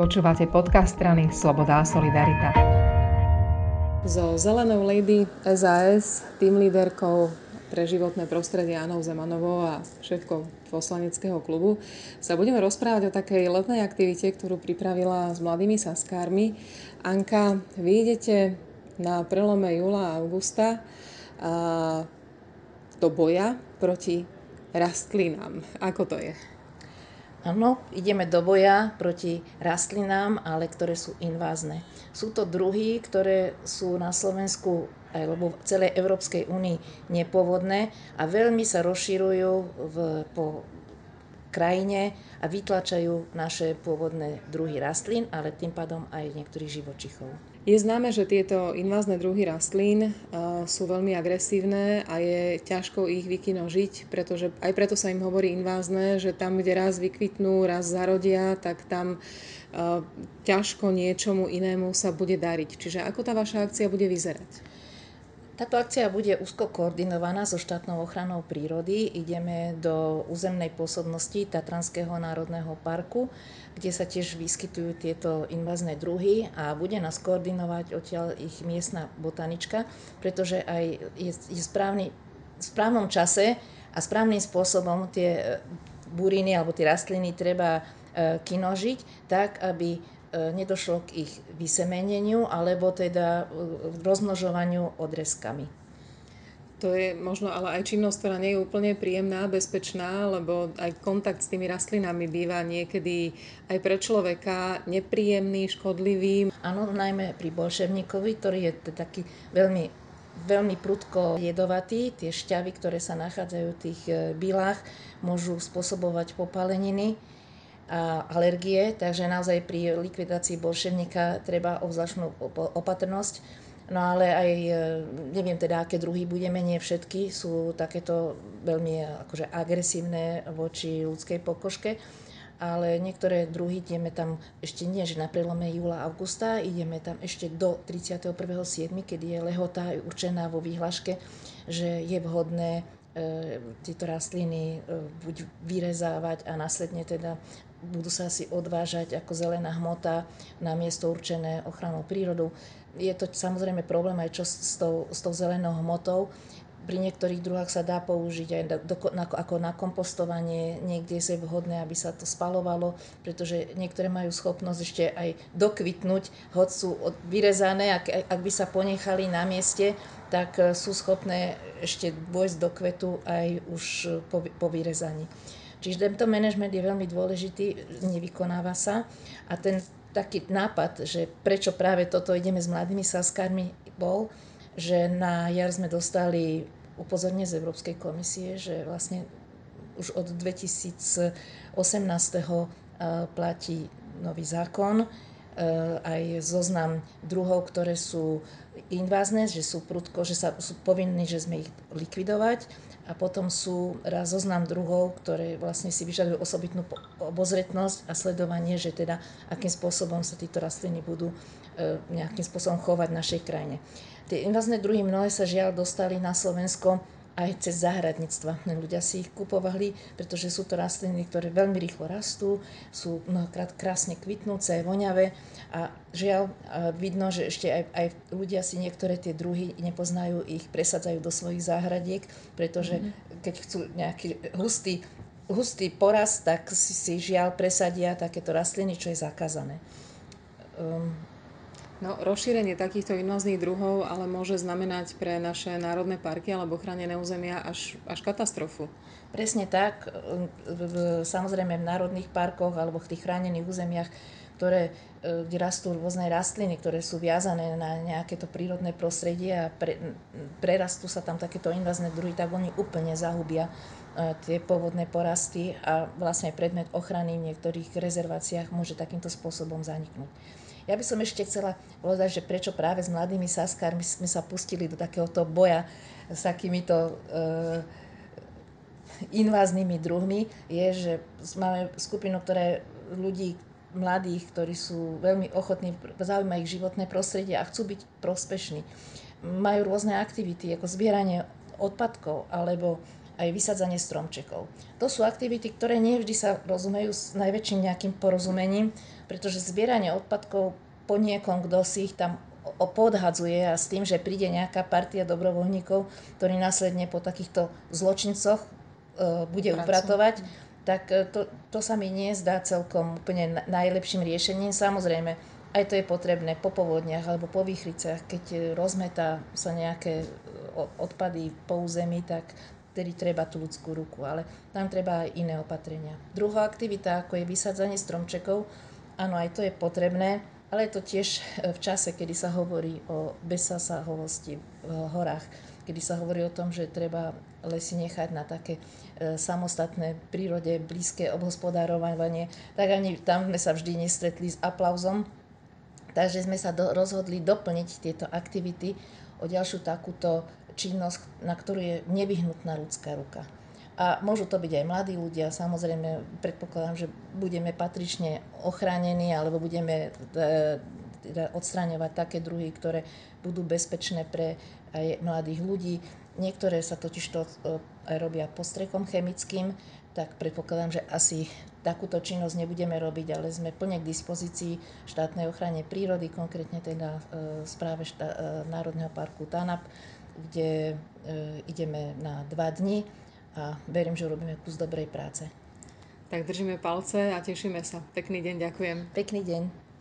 Počúvate podcast strany Sloboda a Solidarita. So Zelenou Lady SAS, tým líderkou pre životné prostredie Anou Zemanovou a šéfkou poslaneckého klubu sa budeme rozprávať o takej letnej aktivite, ktorú pripravila s mladými saskármi. Anka, vy idete na prelome júla a augusta a, do boja proti rastlinám. Ako to je? Áno, ideme do boja proti rastlinám, ale ktoré sú invázne. Sú to druhy, ktoré sú na Slovensku alebo v celej Európskej únii nepovodné a veľmi sa rozširujú v, po krajine a vytlačajú naše pôvodné druhy rastlín, ale tým pádom aj niektorých živočichov. Je známe, že tieto invázne druhy rastlín sú veľmi agresívne a je ťažko ich vykinožiť, pretože aj preto sa im hovorí invázne, že tam, kde raz vykvitnú, raz zarodia, tak tam ťažko niečomu inému sa bude dariť. Čiže ako tá vaša akcia bude vyzerať? Táto akcia bude úzko koordinovaná so štátnou ochranou prírody. Ideme do územnej pôsobnosti Tatranského národného parku, kde sa tiež vyskytujú tieto invazné druhy a bude nás koordinovať odtiaľ ich miestna botanička, pretože aj je, je správny, v správnom čase a správnym spôsobom tie buriny alebo tie rastliny treba e, kinožiť tak, aby nedošlo k ich vysemeneniu alebo teda e, rozmnožovaniu odrezkami. To je možno ale aj činnosť, ktorá nie je úplne príjemná, bezpečná, lebo aj kontakt s tými rastlinami býva niekedy aj pre človeka nepríjemný, škodlivý. Áno, najmä pri bolševníkovi, ktorý je taký veľmi veľmi prudko jedovatý. Tie šťavy, ktoré sa nachádzajú v tých e, bylách, môžu spôsobovať popaleniny a alergie, takže naozaj pri likvidácii bolševníka treba obzvláštnu opatrnosť. No ale aj, e, neviem teda, aké druhy budeme, nie všetky sú takéto veľmi akože agresívne voči ľudskej pokožke, ale niektoré druhy ideme tam ešte nie, že na prelome júla augusta, ideme tam ešte do 31.7., kedy je lehota určená vo výhlaške, že je vhodné e, tieto rastliny e, buď vyrezávať a následne teda budú sa asi odvážať ako zelená hmota na miesto určené ochranou prírodu. Je to samozrejme problém aj čo s tou, s tou zelenou hmotou. Pri niektorých druhách sa dá použiť aj do, ako na kompostovanie, niekde je vhodné, aby sa to spalovalo, pretože niektoré majú schopnosť ešte aj dokvitnúť, hoď sú vyrezané, ak, ak by sa ponechali na mieste, tak e, sú schopné ešte vojsť do kvetu aj už po, po vyrezaní. Čiže tento management je veľmi dôležitý, nevykonáva sa a ten taký nápad, že prečo práve toto ideme s mladými saskármi bol, že na jar sme dostali upozornenie z Európskej komisie, že vlastne už od 2018. platí nový zákon, aj zoznam druhov, ktoré sú invázne, že sú prudko, že sa, sú povinní, že sme ich likvidovať a potom sú raz zoznam druhov, ktoré vlastne si vyžadujú osobitnú obozretnosť a sledovanie, že teda akým spôsobom sa títo rastliny budú e, nejakým spôsobom chovať v našej krajine. Tie invazné druhy mnohé sa žiaľ dostali na Slovensko aj cez záhradníctva. Ľudia si ich kupovali, pretože sú to rastliny, ktoré veľmi rýchlo rastú, sú mnohokrát krásne kvitnúce, voňavé a žiaľ vidno, že ešte aj, aj ľudia si niektoré tie druhy nepoznajú, ich presadzajú do svojich záhradiek, pretože mm-hmm. keď chcú nejaký hustý, hustý porast, tak si, si žiaľ presadia takéto rastliny, čo je zakázané. Um, No, rozšírenie takýchto invazných druhov ale môže znamenať pre naše národné parky alebo chránené územia až, až katastrofu. Presne tak. Samozrejme v národných parkoch alebo v tých chránených územiach, ktoré, e, kde rastú rôzne rastliny, ktoré sú viazané na nejaké to prírodné prostredie a pre, prerastú sa tam takéto invazné druhy, tak oni úplne zahubia e, tie pôvodné porasty a vlastne predmet ochrany v niektorých rezerváciách môže takýmto spôsobom zaniknúť. Ja by som ešte chcela povedať, že prečo práve s mladými saskármi sme sa pustili do takéhoto boja s takýmito uh, inváznými druhmi, je, že máme skupinu, ktoré ľudí mladých, ktorí sú veľmi ochotní, zaujíma ich životné prostredie a chcú byť prospešní. Majú rôzne aktivity, ako zbieranie odpadkov alebo aj vysadzanie stromčekov. To sú aktivity, ktoré nie vždy sa rozumejú s najväčším nejakým porozumením, pretože zbieranie odpadkov po niekom, kto si ich tam podhadzuje a s tým, že príde nejaká partia dobrovoľníkov, ktorí následne po takýchto zločincoch e, bude Pracu. upratovať, tak e, to, to sa mi nezdá celkom úplne najlepším riešením. Samozrejme, aj to je potrebné po povodniach alebo po výchrice, keď e, rozmetá sa nejaké odpady po území, tak vtedy treba tú ľudskú ruku, ale tam treba aj iné opatrenia. Druhá aktivita, ako je vysadzanie stromčekov, áno, aj to je potrebné, ale je to tiež e, v čase, kedy sa hovorí o bezsasahovosti v horách, kedy sa hovorí o tom, že treba lesy nechať na také e, samostatné prírode blízke obhospodárovanie, tak ani tam sme sa vždy nestretli s aplauzom. Takže sme sa do, rozhodli doplniť tieto aktivity o ďalšiu takúto činnosť, na ktorú je nevyhnutná ľudská ruka. A môžu to byť aj mladí ľudia, samozrejme predpokladám, že budeme patrične ochránení alebo budeme e, teda odstraňovať také druhy, ktoré budú bezpečné pre aj mladých ľudí. Niektoré sa totiž to e, aj robia postrekom chemickým, tak predpokladám, že asi takúto činnosť nebudeme robiť, ale sme plne k dispozícii štátnej ochrane prírody, konkrétne teda v správe štá, e, Národného parku TANAP, kde ideme na dva dni a verím, že urobíme kus dobrej práce. Tak držíme palce a tešíme sa. Pekný deň, ďakujem. Pekný deň.